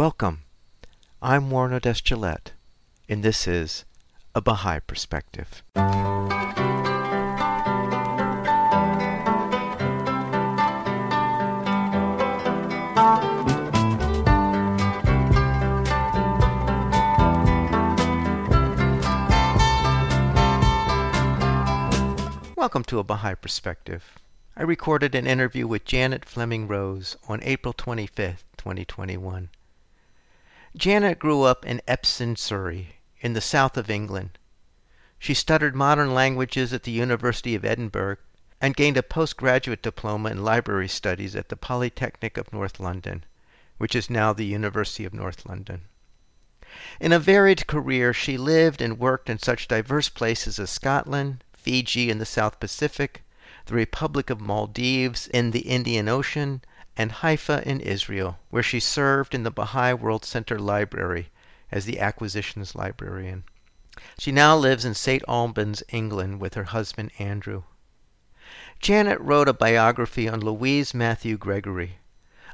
Welcome. I'm Warren Odess and this is A Baha'i Perspective. Welcome to A Baha'i Perspective. I recorded an interview with Janet Fleming Rose on April 25, 2021. Janet grew up in Epsom, Surrey, in the south of England. She studied modern languages at the University of Edinburgh and gained a postgraduate diploma in library studies at the Polytechnic of North London, which is now the University of North London. In a varied career, she lived and worked in such diverse places as Scotland, Fiji in the South Pacific, the Republic of Maldives in the Indian Ocean, and Haifa in Israel, where she served in the Baha'i World Center Library as the acquisitions librarian. She now lives in St. Albans, England, with her husband Andrew. Janet wrote a biography on Louise Mathew Gregory,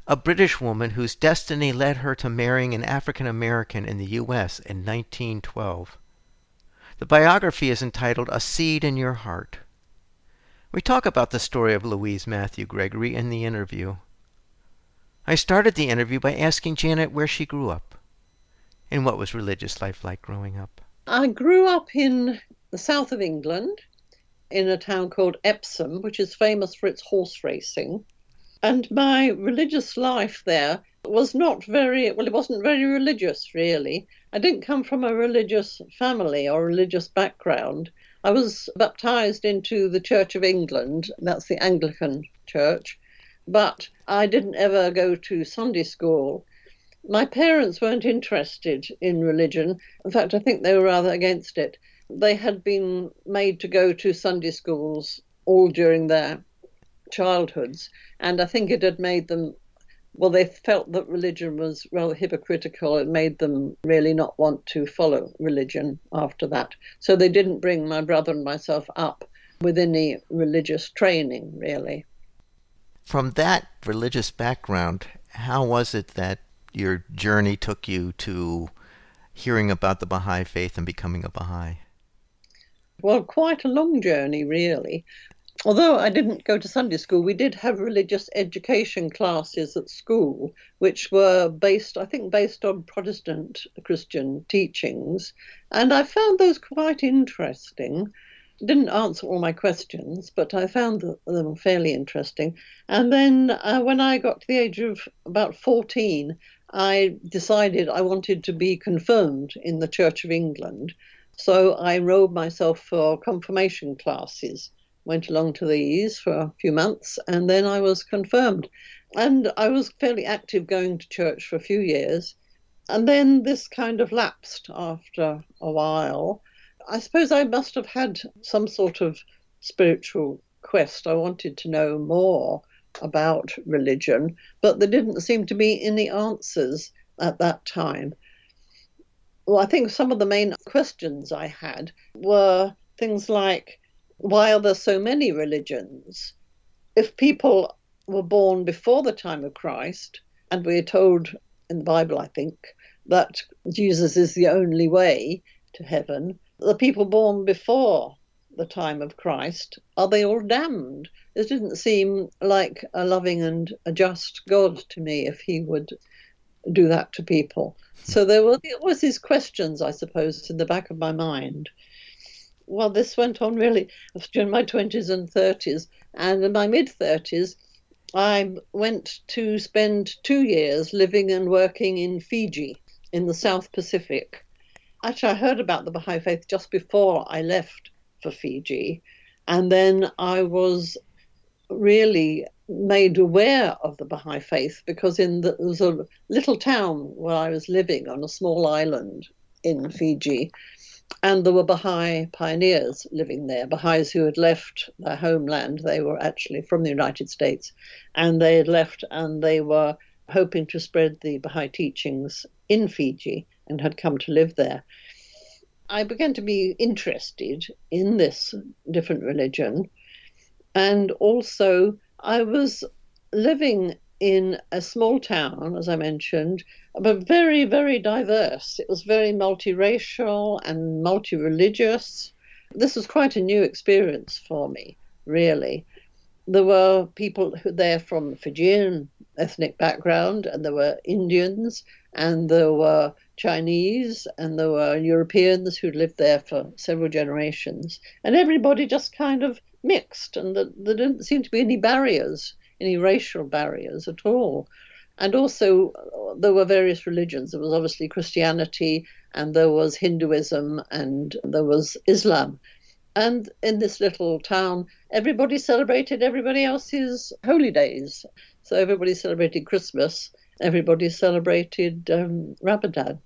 a British woman whose destiny led her to marrying an African American in the U.S. in 1912. The biography is entitled A Seed in Your Heart. We talk about the story of Louise Mathew Gregory in the interview. I started the interview by asking Janet where she grew up and what was religious life like growing up. I grew up in the south of England in a town called Epsom, which is famous for its horse racing. And my religious life there was not very, well, it wasn't very religious, really. I didn't come from a religious family or religious background. I was baptized into the Church of England, that's the Anglican Church, but I didn't ever go to Sunday school. My parents weren't interested in religion. In fact, I think they were rather against it. They had been made to go to Sunday schools all during their childhoods, and I think it had made them well, they felt that religion was rather hypocritical. It made them really not want to follow religion after that. So they didn't bring my brother and myself up with any religious training, really. From that religious background, how was it that your journey took you to hearing about the Baha'i faith and becoming a Baha'i? Well, quite a long journey, really although I didn't go to Sunday school, we did have religious education classes at school, which were based, I think, based on Protestant Christian teachings. And I found those quite interesting. Didn't answer all my questions, but I found them fairly interesting. And then uh, when I got to the age of about 14, I decided I wanted to be confirmed in the Church of England. So I enrolled myself for confirmation classes went along to these for a few months, and then I was confirmed. And I was fairly active going to church for a few years. And then this kind of lapsed after a while. I suppose I must have had some sort of spiritual quest. I wanted to know more about religion, but there didn't seem to be any answers at that time. Well, I think some of the main questions I had were things like why are there so many religions? If people were born before the time of Christ, and we are told in the Bible, I think, that Jesus is the only way to heaven, the people born before the time of Christ, are they all damned? It didn't seem like a loving and a just God to me if he would do that to people. So there were always these questions, I suppose, in the back of my mind well, this went on really during my 20s and 30s. And in my mid 30s, I went to spend two years living and working in Fiji in the South Pacific. Actually, I heard about the Baha'i faith just before I left for Fiji. And then I was really made aware of the Baha'i faith because in the, there was a little town where I was living on a small island in Fiji and there were Baha'i pioneers living there, Baha'is who had left their homeland. They were actually from the United States, and they had left and they were hoping to spread the Baha'i teachings in Fiji and had come to live there. I began to be interested in this different religion, and also I was living in a small town, as I mentioned, but very, very diverse. It was very multiracial and multi religious. This was quite a new experience for me, really. There were people who there from Fijian ethnic background, and there were Indians, and there were Chinese, and there were Europeans who'd lived there for several generations. And everybody just kind of mixed, and there didn't seem to be any barriers, any racial barriers at all. And also, there were various religions. There was obviously Christianity, and there was Hinduism, and there was Islam. And in this little town, everybody celebrated everybody else's holy days. So everybody celebrated Christmas, everybody celebrated um, Ramadan.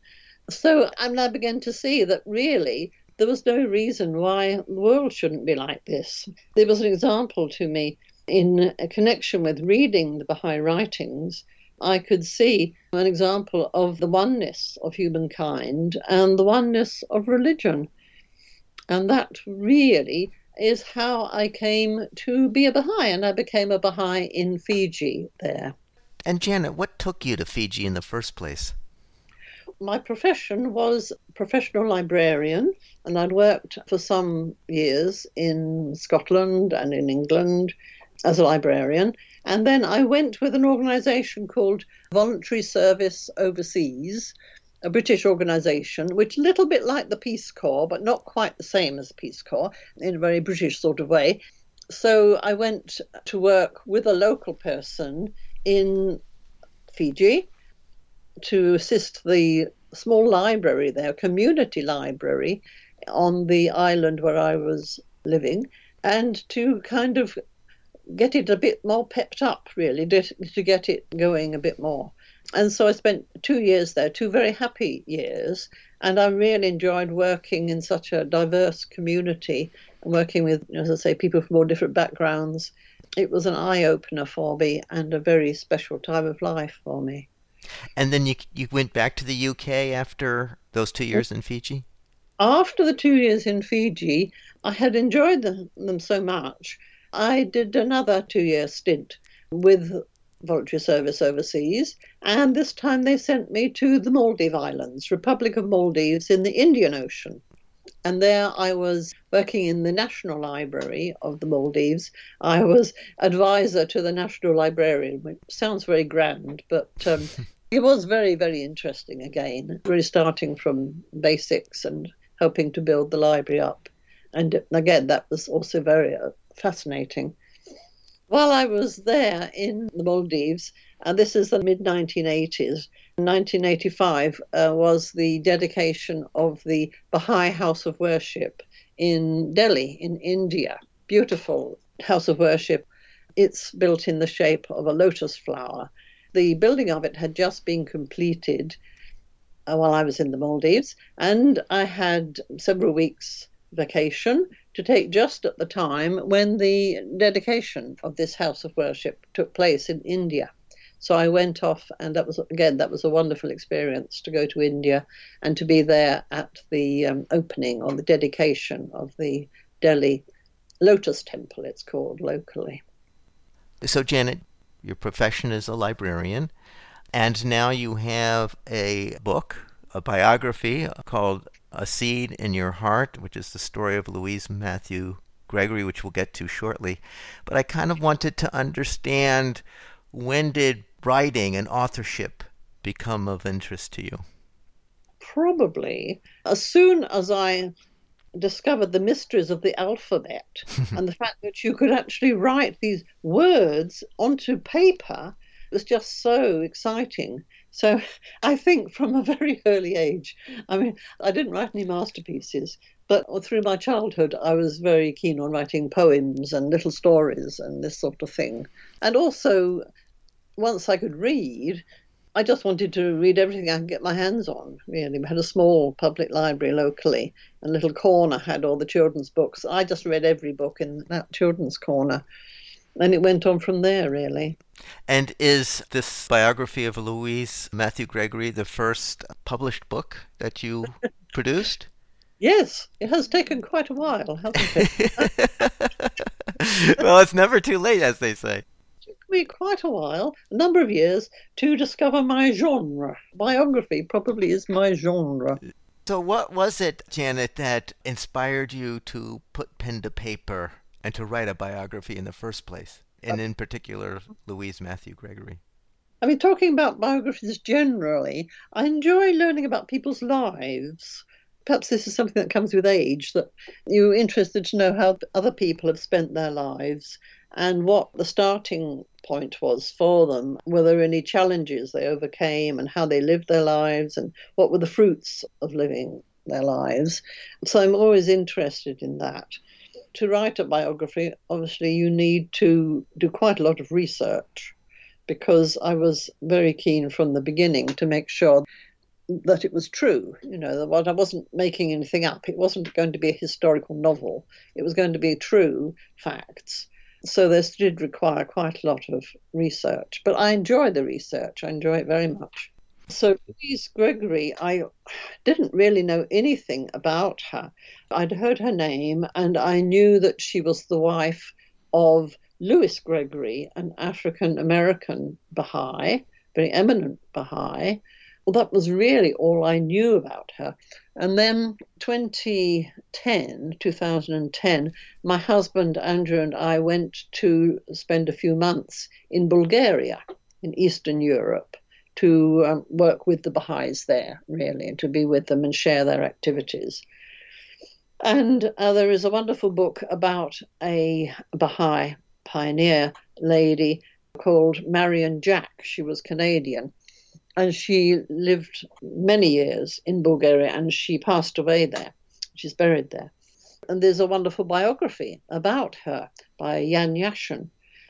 So I now began to see that really there was no reason why the world shouldn't be like this. There was an example to me in connection with reading the Baha'i writings. I could see an example of the oneness of humankind and the oneness of religion. And that really is how I came to be a Baha'i, and I became a Baha'i in Fiji there. And Janet, what took you to Fiji in the first place? My profession was professional librarian, and I'd worked for some years in Scotland and in England as a librarian. And then I went with an organization called Voluntary Service Overseas, a British organisation, which a little bit like the Peace Corps, but not quite the same as the Peace Corps, in a very British sort of way. So I went to work with a local person in Fiji to assist the small library there, community library on the island where I was living, and to kind of get it a bit more pepped up, really, to, get it going a bit more and so I spent two years there, two very happy years, and I really enjoyed working in such a diverse community and working with, as I say, people from all different backgrounds. It was an eye opener for me and a very special time of life for me. And then you you went back to the UK after those two years in Fiji. After the two years in Fiji, I had enjoyed them, them so much. I did another two year stint with voluntary service overseas, and this time they sent me to the Maldive Islands, Republic of Maldives in the Indian Ocean. And there I was working in the National Library of the Maldives. I was advisor to the National Librarian, which sounds very grand, but um, it was very, very interesting again, really starting from basics and helping to build the library up. And again, that was also very uh, fascinating. While I was there in the Maldives, and this is the mid 1980s, 1985 uh, was the dedication of the Baha'i House of Worship in Delhi, in India. Beautiful house of worship. It's built in the shape of a lotus flower. The building of it had just been completed uh, while I was in the Maldives, and I had several weeks vacation to take just at the time when the dedication of this house of worship took place in India. So I went off, and that was again that was a wonderful experience to go to India and to be there at the um, opening or the dedication of the Delhi Lotus Temple. It's called locally. So Janet, your profession is a librarian, and now you have a book, a biography called a Seed in Your Heart, which is the story of Louise Mathew Gregory, which we'll get to shortly. But I kind of wanted to understand when did writing and authorship become of interest to you? Probably as soon as I discovered the mysteries of the alphabet and the fact that you could actually write these words onto paper it was just so exciting. So I think from a very early age, I mean, I didn't write any masterpieces, but through my childhood, I was very keen on writing poems and little stories and this sort of thing. And also, once I could read, I just wanted to read everything I could get my hands on, really. We had a small public library locally, and a little corner had all the children's books. I just read every book in that children's corner. And it went on from there, really. And is this biography of Louise Mathew Gregory the first published book that you produced? Yes, it has taken quite a while, hasn't it? well, it's never too late, as they say. Me quite a while, a number of years, to discover my genre. Biography probably is my genre. So, what was it, Janet, that inspired you to put pen to paper and to write a biography in the first place? And in particular, Louise Mathew Gregory? I mean, talking about biographies generally, I enjoy learning about people's lives. Perhaps this is something that comes with age, that you're interested to know how other people have spent their lives and what the starting point was for them. Were there any challenges they overcame and how they lived their lives and what were the fruits of living their lives? So I'm always interested in that. To write a biography, obviously, you need to do quite a lot of research because I was very keen from the beginning to make sure that it was true. You know, that I wasn't making anything up. It wasn't going to be a historical novel. It was going to be true facts. So this did require quite a lot of research. But I enjoy the research. I enjoy it very much. So Louise Gregory, I didn't really know anything about her. I'd heard her name and I knew that she was the wife of Louis Gregory, an African American Baha'i, very eminent Baha'i, well, that was really all I knew about her. And then 2010, 2010, my husband Andrew and I went to spend a few months in Bulgaria, in Eastern Europe, to um, work with the Baha'is there, really, and to be with them and share their activities. And uh, there is a wonderful book about a Baha'i pioneer lady called Marion Jack. She was Canadian and she lived many years in Bulgaria and she passed away there. She's buried there. And there's a wonderful biography about her by Jan Jasion.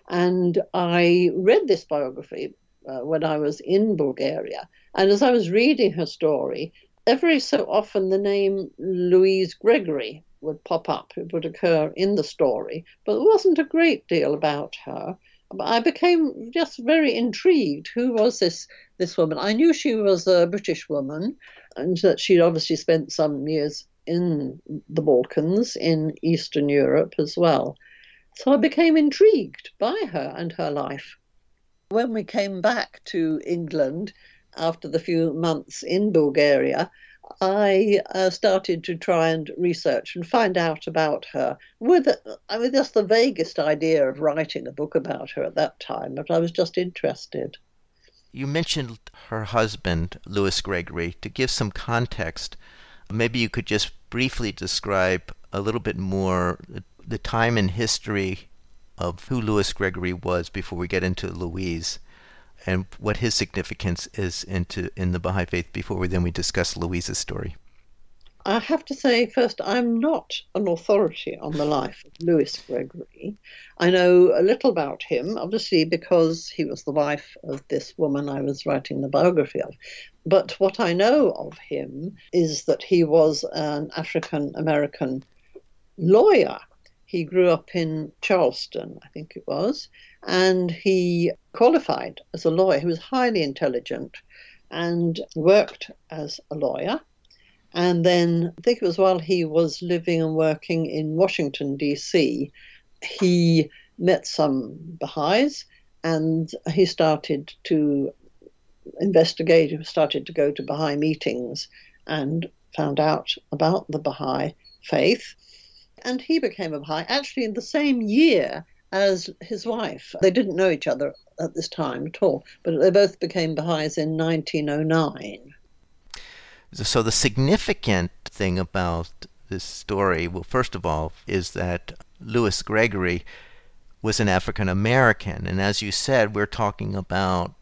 And I read this biography uh, when I was in Bulgaria. And as I was reading her story, every so often the name Louise Gregory would pop up. It would occur in the story, but there wasn't a great deal about her. I became just very intrigued. Who was this this woman? I knew she was a British woman, and that she'd obviously spent some years in the Balkans, in Eastern Europe as well. So I became intrigued by her and her life. When we came back to England after the few months in Bulgaria, I uh, started to try and research and find out about her with, I mean, just the vaguest idea of writing a book about her at that time, but I was just interested. You mentioned her husband, Louis Gregory. To give some context, maybe you could just briefly describe a little bit more the time in history of who Louis Gregory was before we get into Louise and what his significance is into in the Baha'i faith before we then we discuss Louise's story. I have to say first, I'm not an authority on the life of Louis Gregory. I know a little about him, obviously because he was the wife of this woman I was writing the biography of. But what I know of him is that he was an African American lawyer. He grew up in Charleston, I think it was, and he qualified as a lawyer. He was highly intelligent and worked as a lawyer. And then I think it was while he was living and working in Washington, D.C., he met some Baha'is and he started to investigate, he started to go to Baha'i meetings and found out about the Baha'i faith. And he became a Baha'i actually in the same year as his wife. They didn't know each other at this time at all, but they both became Baha'is in 1909. So the significant thing about this story, well, first of all, is that Louis Gregory was an African American, and as you said, we're talking about.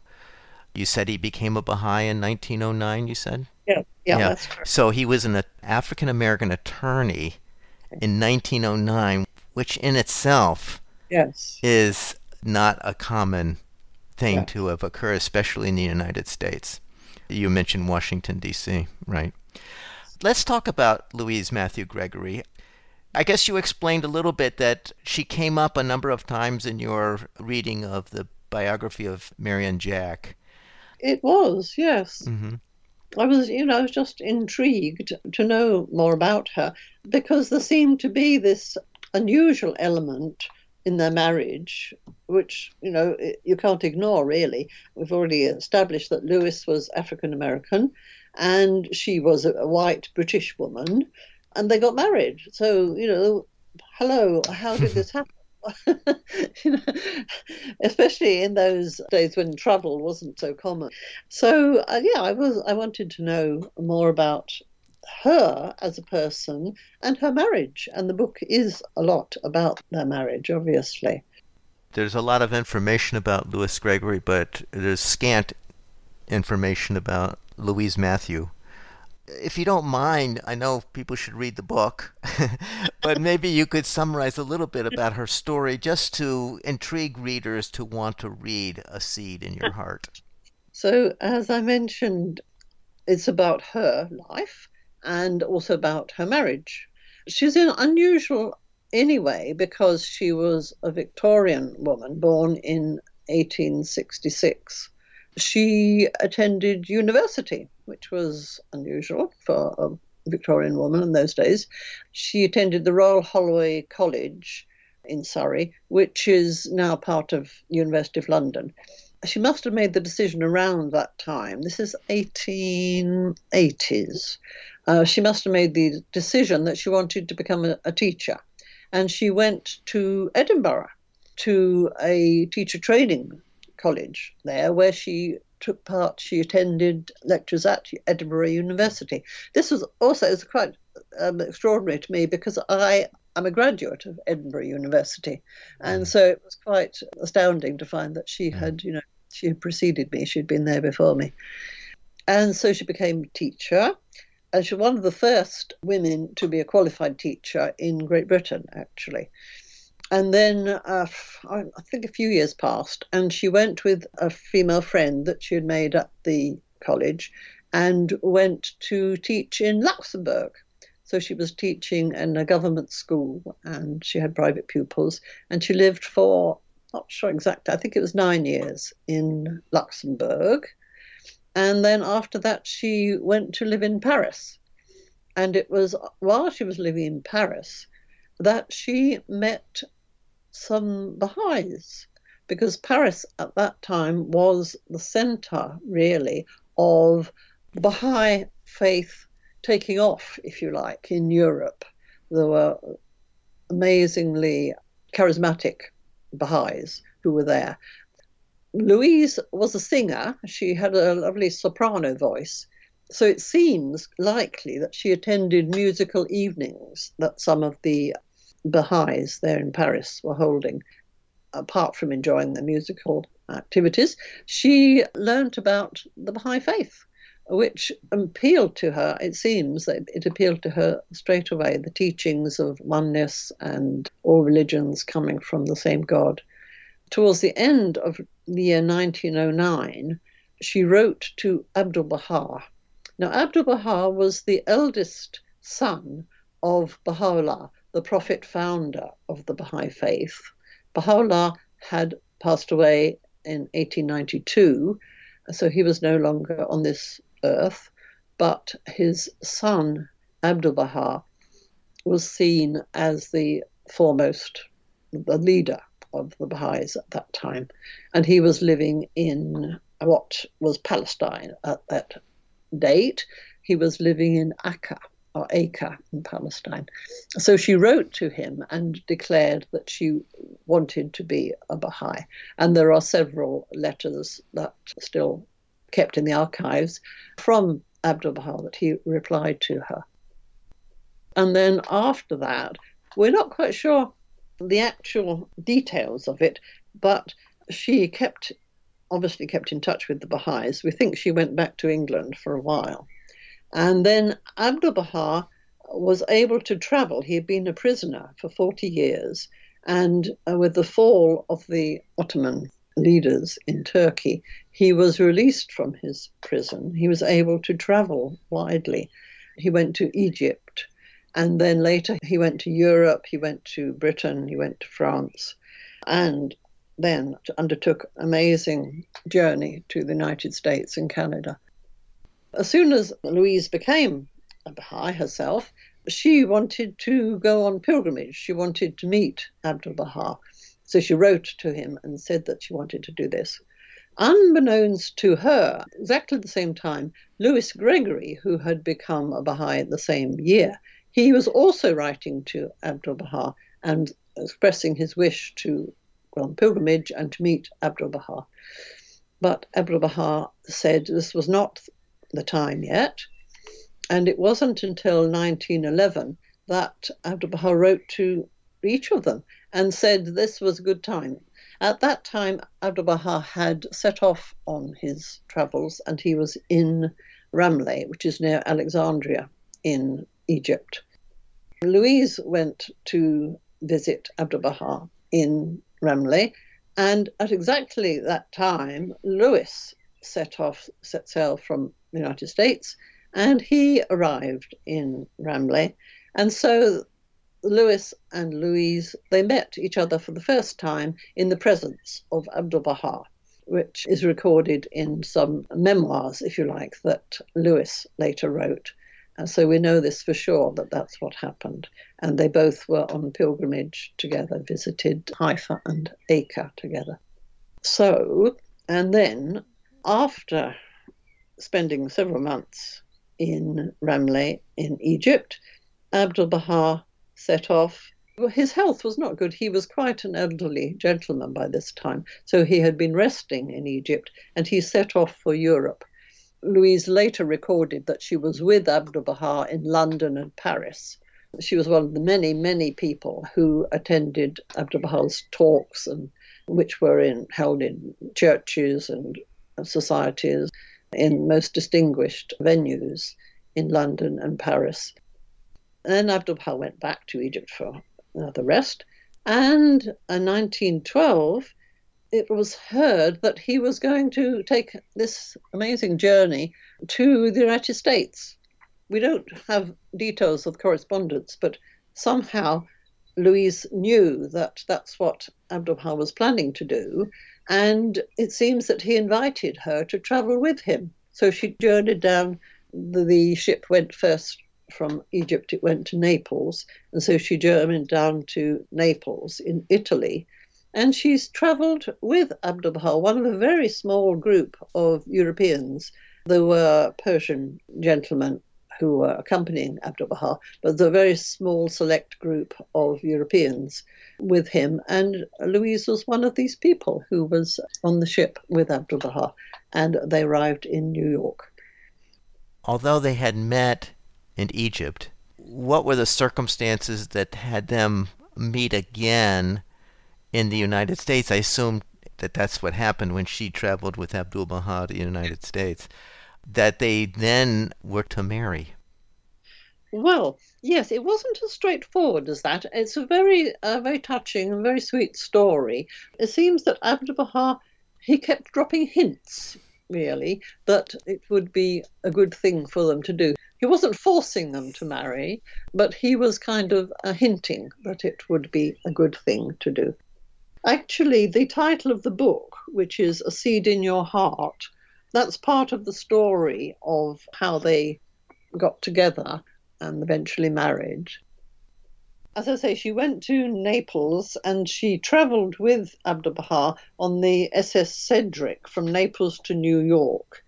You said he became a Baha'i in 1909. You said. Yeah, yeah, yeah. So he was an African American attorney in 1909, which in itself yes. is not a common thing yeah. to have occurred, especially in the United States. You mentioned Washington, D.C., right? Let's talk about Louise Matthew Gregory. I guess you explained a little bit that she came up a number of times in your reading of the biography of Marion Jack. It was, yes. Mm-hmm. I was, you know, I was just intrigued to know more about her because there seemed to be this unusual element in their marriage, which you know you can't ignore. Really, we've already established that Louis was African American, and she was a white British woman, and they got married. So you know, hello, how did this happen? you know, especially in those days when travel wasn't so common. So uh, yeah, I was I wanted to know more about her as a person and her marriage, and the book is a lot about their marriage, obviously. There's a lot of information about Louis Gregory, but there's scant information about Louise Mathew if you don't mind, I know people should read the book, but maybe you could summarize a little bit about her story just to intrigue readers to want to read A Seed in Your Heart. So, as I mentioned, it's about her life and also about her marriage. She's unusual anyway because she was a Victorian woman born in 1866 she attended university, which was unusual for a Victorian woman in those days. She attended the Royal Holloway College in Surrey, which is now part of University of London. She must have made the decision around that time. This is 1880s. Uh, she must have made the decision that she wanted to become a, a teacher. And she went to Edinburgh to a teacher training College there, where she took part. She attended lectures at Edinburgh University. This was also was quite um, extraordinary to me because I am a graduate of Edinburgh University, and mm. so it was quite astounding to find that she mm. had, you know, she had preceded me. She'd been there before me, and so she became a teacher. And she was one of the first women to be a qualified teacher in Great Britain, actually. And then uh, I think a few years passed, and she went with a female friend that she had made at the college and went to teach in Luxembourg. So she was teaching in a government school and she had private pupils. And she lived for, not sure exactly, I think it was nine years in Luxembourg. And then after that, she went to live in Paris. And it was while she was living in Paris that she met some Baha'is because Paris at that time was the center, really, of Baha'i faith taking off, if you like, in Europe. There were amazingly charismatic Baha'is who were there. Louise was a singer. She had a lovely soprano voice. So it seems likely that she attended musical evenings that some of the Baha'is there in Paris were holding. Apart from enjoying the musical activities, she learnt about the Baha'i faith, which appealed to her. It seems that it appealed to her straight away the teachings of oneness and all religions coming from the same God. Towards the end of the year 1909, she wrote to Abdul Baha. Now, Abdul Baha was the eldest son of Baha'u'llah, the prophet founder of the Baha'i faith. Baha'u'llah had passed away in 1892, so he was no longer on this earth, but his son, Abdul Baha, was seen as the foremost, the leader of the Baha'is at that time. And he was living in what was Palestine at that date. He was living in Akka, or Acre in Palestine. So she wrote to him and declared that she wanted to be a Baha'i. And there are several letters that are still kept in the archives from Abdul Baha that he replied to her. And then after that, we're not quite sure the actual details of it, but she kept obviously kept in touch with the Baha'is. We think she went back to England for a while. And then Abdul Baha was able to travel. He had been a prisoner for 40 years. And uh, with the fall of the Ottoman leaders in Turkey, he was released from his prison. He was able to travel widely. He went to Egypt. And then later he went to Europe, he went to Britain, he went to France, and then undertook amazing journey to the United States and Canada. As soon as Louise became a Baha'i herself, she wanted to go on pilgrimage. She wanted to meet Abdul Baha. So she wrote to him and said that she wanted to do this. Unbeknownst to her, exactly the same time, Louis Gregory, who had become a Baha'i the same year, he was also writing to Abdul Baha and expressing his wish to go on pilgrimage and to meet Abdul Baha. But Abdul Baha said this was not the time yet, and it wasn't until 1911 that Abdul Baha wrote to each of them and said this was a good time. At that time, Abdul Baha had set off on his travels and he was in Ramleh, which is near Alexandria in Egypt. Louise went to visit Abdul Baha in Ramleh, and at exactly that time, Louis set off, set sail from the United States, and he arrived in Ramleh. And so Louis and Louise, they met each other for the first time in the presence of Abdul Baha, which is recorded in some memoirs, if you like, that Louis later wrote. And so we know this for sure that that's what happened. And they both were on pilgrimage together, visited Haifa and Acre together. So, and then after spending several months in Ramleh in Egypt, Abdul Baha set off. His health was not good. He was quite an elderly gentleman by this time, so he had been resting in Egypt and he set off for Europe. Louise later recorded that she was with Abdul Baha in London and Paris. She was one of the many, many people who attended Abdul Baha's talks, and which were in, held in churches and societies in most distinguished venues in London and Paris. Then Abdul Baha went back to Egypt for the rest. And in 1912, it was heard that he was going to take this amazing journey to the United States. We don't have details of correspondence, but somehow Louise knew that that's what Abdul Baha was planning to do, and it seems that he invited her to travel with him. So she journeyed down. The, the ship went first from Egypt, it went to Naples, and so she journeyed down to Naples in Italy. And she's travelled with Abdul Baha, one of a very small group of Europeans. There were Persian gentlemen who were accompanying Abdul Baha, but the very small select group of Europeans with him. And Louise was one of these people who was on the ship with Abdul Baha, and they arrived in New York. Although they had met in Egypt. What were the circumstances that had them meet again in the United States? I assume that that's what happened when she traveled with Abdul Baha to the United States, that they then were to marry. Well, yes, it wasn't as straightforward as that. It's a very, uh, very touching and very sweet story. It seems that Abdul Baha he kept dropping hints, really, that it would be a good thing for them to do. He wasn't forcing them to marry, but he was kind of uh, hinting that it would be a good thing to do. Actually, the title of the book, which is A Seed in Your Heart, that's part of the story of how they got together and eventually married. As I say, she went to Naples and she travelled with Abdu'l Baha on the SS Cedric from Naples to New York.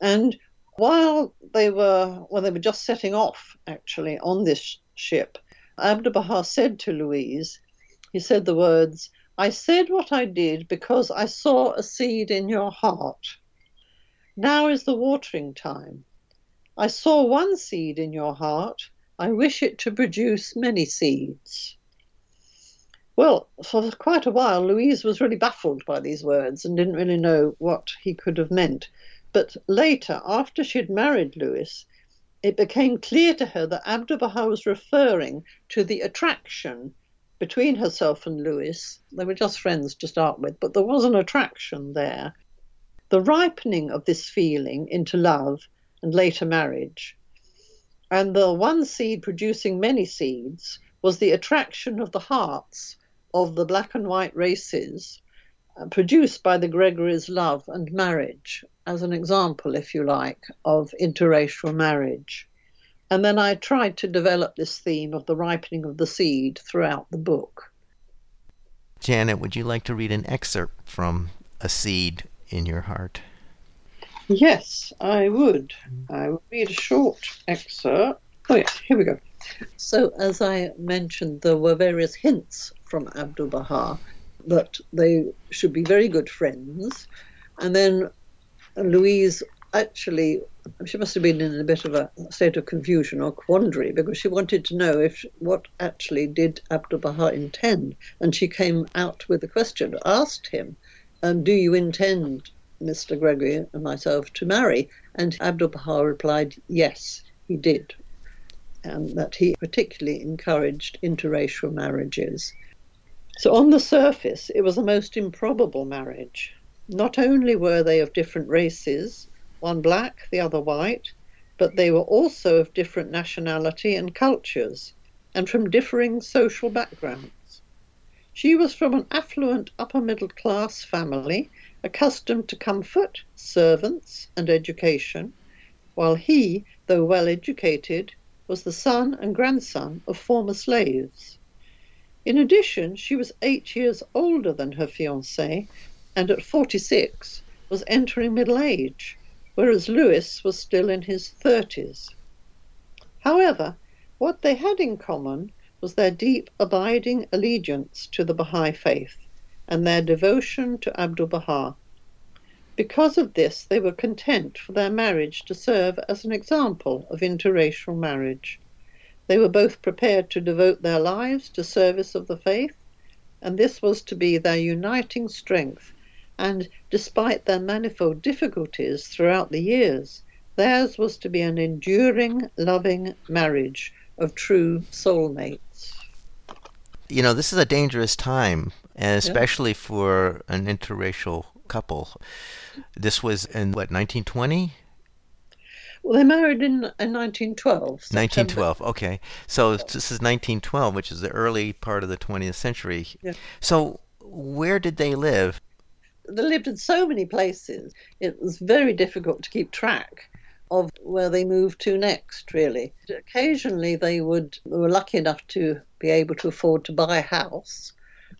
And while they were well, they were just setting off actually on this ship, Abdu'l Baha said to Louise, he said the words, I said what I did because I saw a seed in your heart. Now is the watering time. I saw one seed in your heart. I wish it to produce many seeds. Well, for quite a while, Louise was really baffled by these words and didn't really know what he could have meant. But later, after she'd married Louis, it became clear to her that Abdu'l Baha was referring to the attraction between herself and Louis. They were just friends to start with, but there was an attraction there. The ripening of this feeling into love and later marriage. And the one seed producing many seeds was the attraction of the hearts of the black and white races uh, produced by the Gregory's love and marriage as an example, if you like, of interracial marriage. And then I tried to develop this theme of the ripening of the seed throughout the book. Janet, would you like to read an excerpt from A Seed in Your Heart? Yes, I would. I will read a short excerpt. Oh, yes, here we go. So, as I mentioned, there were various hints from Abdu'l Baha that they should be very good friends. And then Louise actually, she must have been in a bit of a state of confusion or quandary because she wanted to know if what actually did Abdu'l Baha intend. And she came out with a question, asked him, um, Do you intend, Mr. Gregory and myself, to marry? And Abdu'l Baha replied, Yes, he did. And that he particularly encouraged interracial marriages. So, on the surface, it was a most improbable marriage. Not only were they of different races, one black, the other white, but they were also of different nationality and cultures, and from differing social backgrounds. She was from an affluent upper middle class family, accustomed to comfort, servants, and education, while he, though well educated, was the son and grandson of former slaves. In addition, she was eight years older than her fiancé, and at 46 was entering middle age, whereas Louis was still in his 30s. However, what they had in common was their deep, abiding allegiance to the Baha'i faith and their devotion to Abdu'l Baha. Because of this, they were content for their marriage to serve as an example of interracial marriage. They were both prepared to devote their lives to service of the faith, and this was to be their uniting strength. And despite their manifold difficulties throughout the years, theirs was to be an enduring, loving marriage of true soulmates. You know, this is a dangerous time, and especially yeah. for an interracial couple. This was in what, 1920? Well, they married in, in 1912. September. 1912, okay. So this is 1912, which is the early part of the 20th century. Yeah. So where did they live? They lived in so many places. It was very difficult to keep track of where they moved to next, really. Occasionally, they would they were lucky enough to be able to afford to buy a house,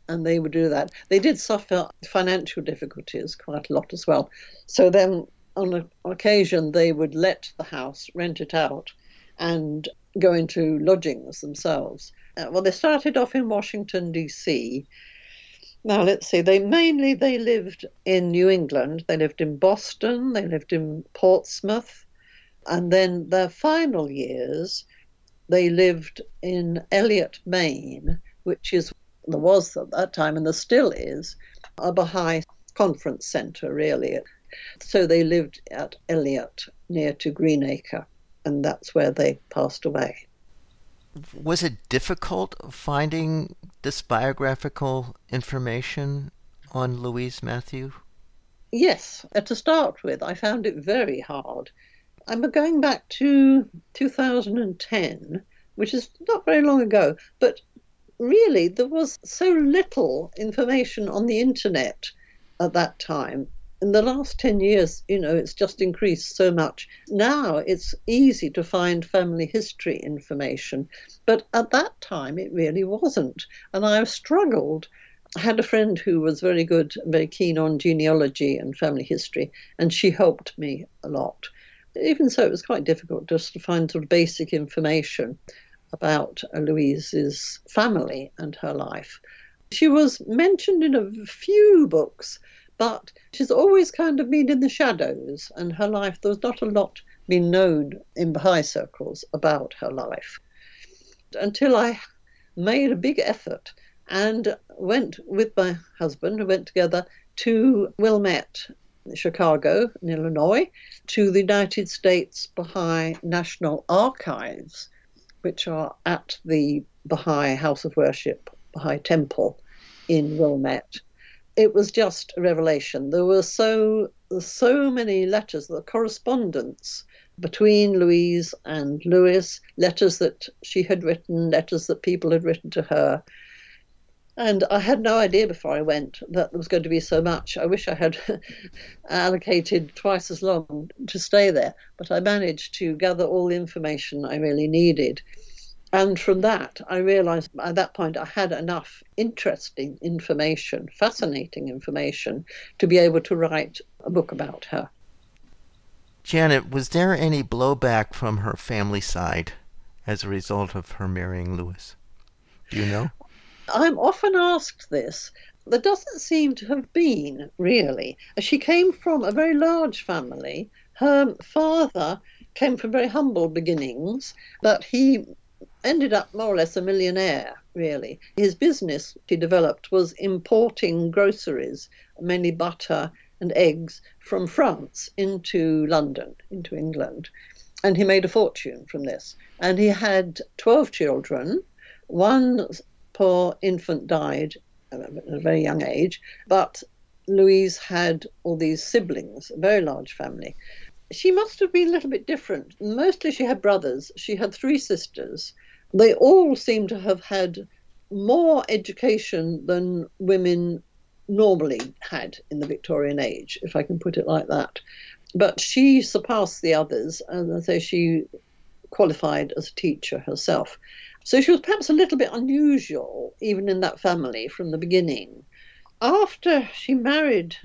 and they would do that. They did suffer financial difficulties quite a lot as well. So then on, occasion they would let the house, rent it out, and go into lodgings themselves. Uh, well, they started off in Washington D.C. Now let's see. They mainly they lived in New England. They lived in Boston. They lived in Portsmouth, and then their final years, they lived in Eliot, Maine, which is there was at that time and there still is a Baha'i conference center. Really, so they lived at Eliot near to Greenacre, and that's where they passed away. Was it difficult finding this biographical information on Louise Mathew? Yes, to start with, I found it very hard. I'm going back to 2010, which is not very long ago, but really there was so little information on the internet at that time in the last 10 years, you know, it's just increased so much. Now it's easy to find family history information, but at that time it really wasn't. And I struggled. I had a friend who was very good, very keen on genealogy and family history, and she helped me a lot. Even so, it was quite difficult just to find sort of basic information about Louise's family and her life. She was mentioned in a few books, but she's always kind of been in the shadows, and her life, there's not a lot been known in Baha'i circles about her life. Until I made a big effort and went with my husband, we went together to Wilmette, Chicago, in Illinois, to the United States Baha'i National Archives, which are at the Baha'i House of Worship, Baha'i Temple in Wilmette it was just a revelation. There were so so many letters, the correspondence between Louise and Louis, letters that she had written, letters that people had written to her. And I had no idea before I went that there was going to be so much. I wish I had allocated twice as long to stay there, but I managed to gather all the information I really needed. And from that, I realized at that point I had enough interesting information, fascinating information, to be able to write a book about her. Janet, was there any blowback from her family side as a result of her marrying Louis? Do you know? I'm often asked this. There doesn't seem to have been, really. She came from a very large family. Her father came from very humble beginnings, but he ended up more or less a millionaire, really. His business he developed was importing groceries, mainly butter and eggs from France into London, into England. And he made a fortune from this. And he had 12 children. One poor infant died at a very young age, but Louise had all these siblings, a very large family. She must have been a little bit different. Mostly she had brothers. She had three sisters. They all seem to have had more education than women normally had in the Victorian age, if I can put it like that. But she surpassed the others, and I say she qualified as a teacher herself. So she was perhaps a little bit unusual, even in that family from the beginning. After she married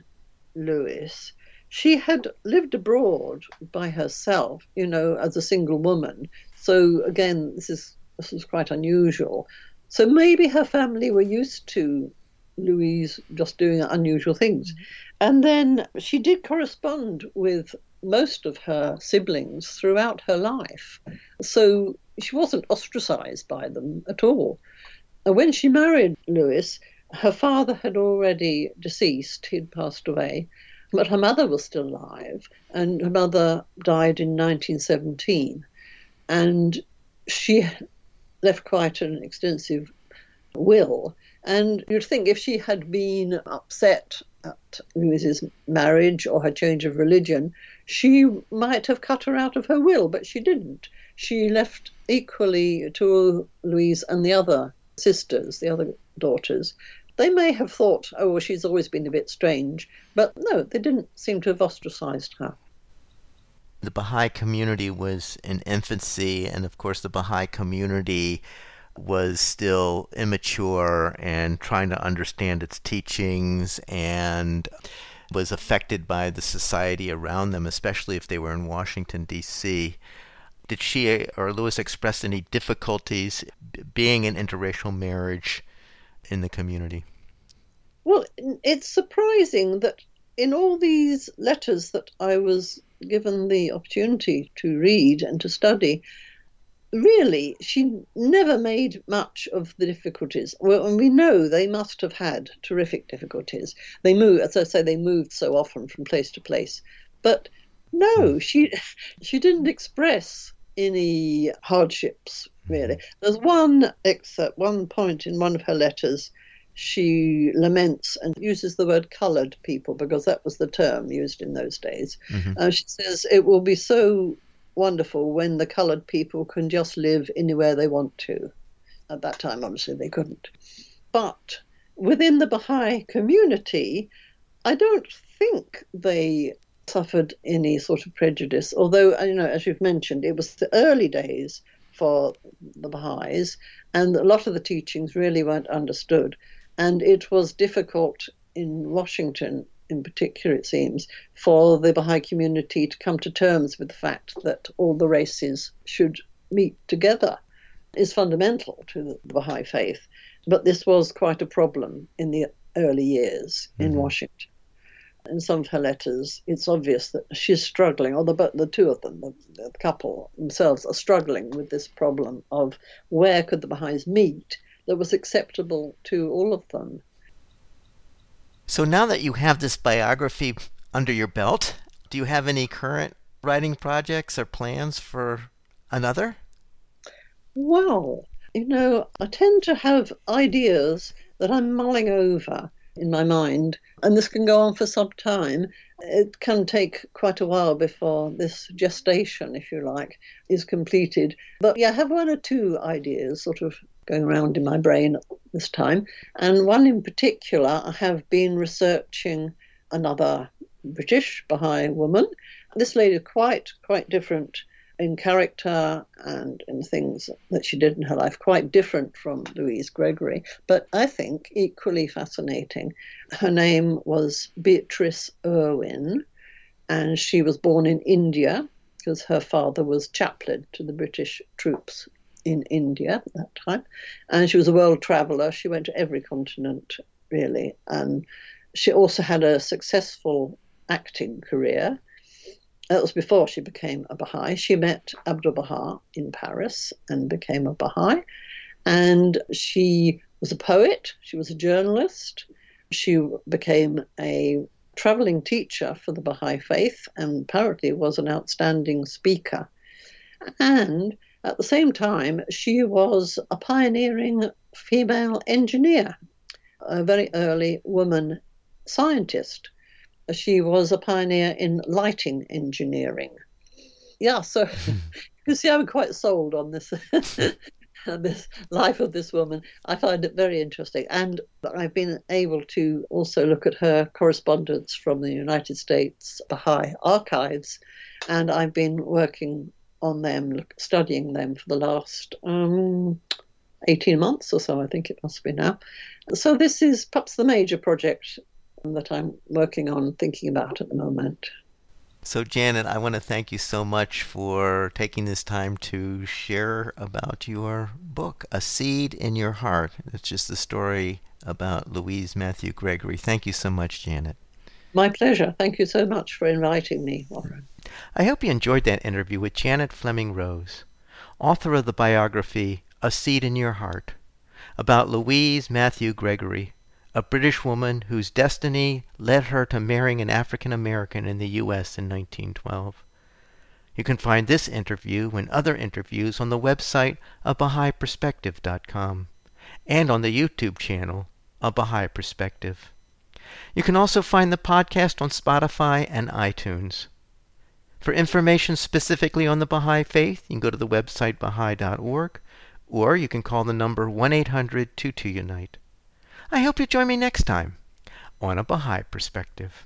Louis, she had lived abroad by herself, you know, as a single woman. So again, this is this is quite unusual. So maybe her family were used to Louise just doing unusual things. Mm-hmm. And then she did correspond with most of her siblings throughout her life. So she wasn't ostracized by them at all. And when she married Louis, her father had already deceased, he'd passed away, but her mother was still alive, and her mother died in 1917. And she left quite an extensive will and you'd think if she had been upset at Louise's marriage or her change of religion, she might have cut her out of her will, but she didn't. She left equally to Louise and the other sisters, the other daughters. They may have thought, oh, well, she's always been a bit strange, but no, they didn't seem to have ostracized her. The Baha'i community was in infancy, and of course, the Baha'i community was still immature and trying to understand its teachings and was affected by the society around them, especially if they were in Washington, D.C. Did she or Louis express any difficulties being in interracial marriage in the community? Well, it's surprising that in all these letters that I was given the opportunity to read and to study, really, she never made much of the difficulties. Well, and we know they must have had terrific difficulties. They moved, as I say, they moved so often from place to place. But no, hmm. she she didn't express any hardships really. There's one excerpt, one point in one of her letters. She laments and uses the word coloured people because that was the term used in those days. Mm-hmm. Uh, she says it will be so wonderful when the coloured people can just live anywhere they want to. At that time, obviously, they couldn't. But within the Baha'i community, I don't think they suffered any sort of prejudice. Although, you know, as you've mentioned, it was the early days for the Baha'is, and a lot of the teachings really weren't understood. And it was difficult in Washington in particular, it seems, for the Baha'i community to come to terms with the fact that all the races should meet together is fundamental to the Baha'i faith. But this was quite a problem in the early years mm-hmm. in Washington. In some of her letters, it's obvious that she's struggling, or the, the two of them, the, the couple themselves, are struggling with this problem of where could the Baha'is meet that was acceptable to all of them. So now that you have this biography under your belt, do you have any current writing projects or plans for another? Well, you know, I tend to have ideas that I'm mulling over in my mind, and this can go on for some time. It can take quite a while before this gestation, if you like, is completed. But yeah, I have one or two ideas sort of going around in my brain at this time. And one in particular, I have been researching another British Baha'i woman. This lady quite, quite different in character and in things that she did in her life, quite different from Louise Gregory, but I think equally fascinating. Her name was Beatrice Irwin, and she was born in India because her father was chaplain to the British troops in India at that time. And she was a world traveller. She went to every continent, really. And she also had a successful acting career. That was before she became a Baha'i. She met Abdul Baha in Paris and became a Baha'i. And she was a poet, she was a journalist, she became a traveling teacher for the Baha'i faith and apparently was an outstanding speaker. And at the same time, she was a pioneering female engineer, a very early woman scientist. She was a pioneer in lighting engineering. Yeah, so you see, I'm quite sold on this. this life of this woman, I find it very interesting. And I've been able to also look at her correspondence from the United States Baha'i archives, and I've been working on them, studying them for the last um, 18 months or so, I think it must be now. So, this is perhaps the major project that I'm working on, thinking about at the moment. So, Janet, I want to thank you so much for taking this time to share about your book, A Seed in Your Heart. It's just the story about Louise Mathew Gregory. Thank you so much, Janet. My pleasure. Thank you so much for inviting me, Warren. I hope you enjoyed that interview with Janet Fleming Rose, author of the biography A Seed in Your Heart, about Louise Mathew Gregory, a British woman whose destiny led her to marrying an African American in the U.S. in 1912. You can find this interview and other interviews on the website of BahaiPerspective.com and on the YouTube channel of Baha'i Perspective. You can also find the podcast on Spotify and iTunes. For information specifically on the Baha'i Faith, you can go to the website baha'i.org or you can call the number 1 800 22 Unite. I hope you join me next time on a Baha'i Perspective.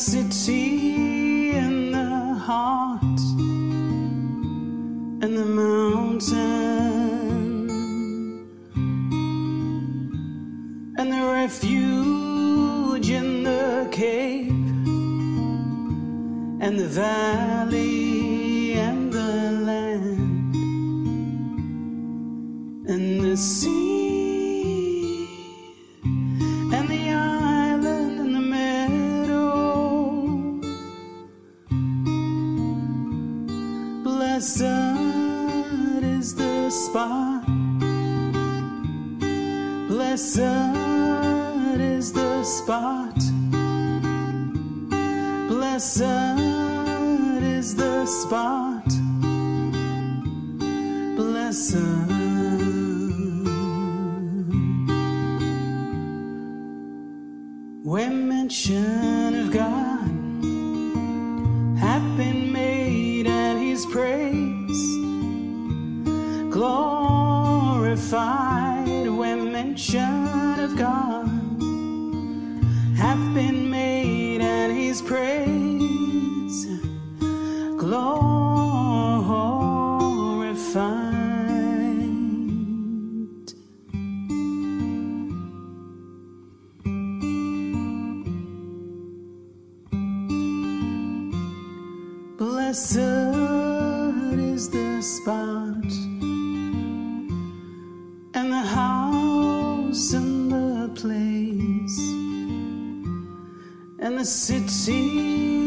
City in the heart and the mountain and the refuge in the cave and the valley. City